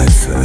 Life.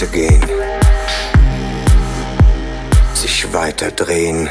weitergehen, sich weiter drehen.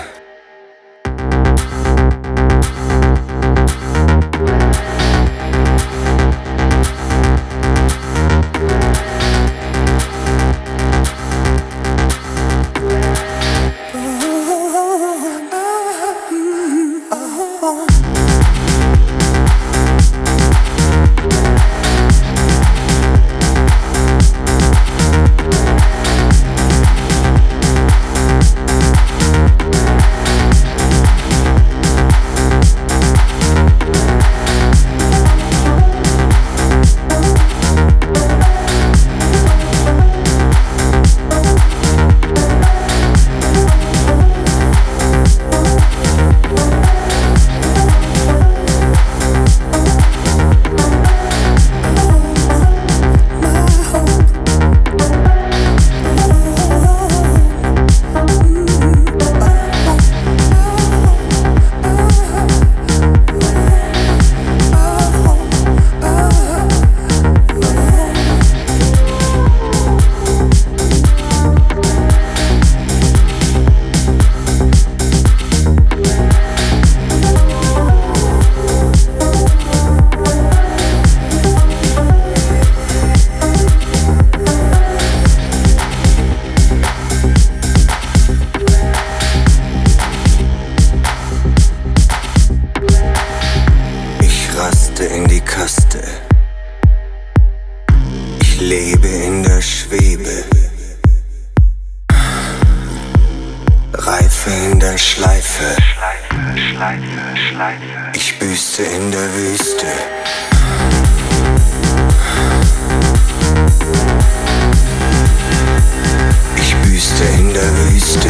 Ich raste in die Kaste. Ich lebe in der Schwebe. Reife in der Schleife. Ich büße in der Wüste. Ich büßte in der Wüste.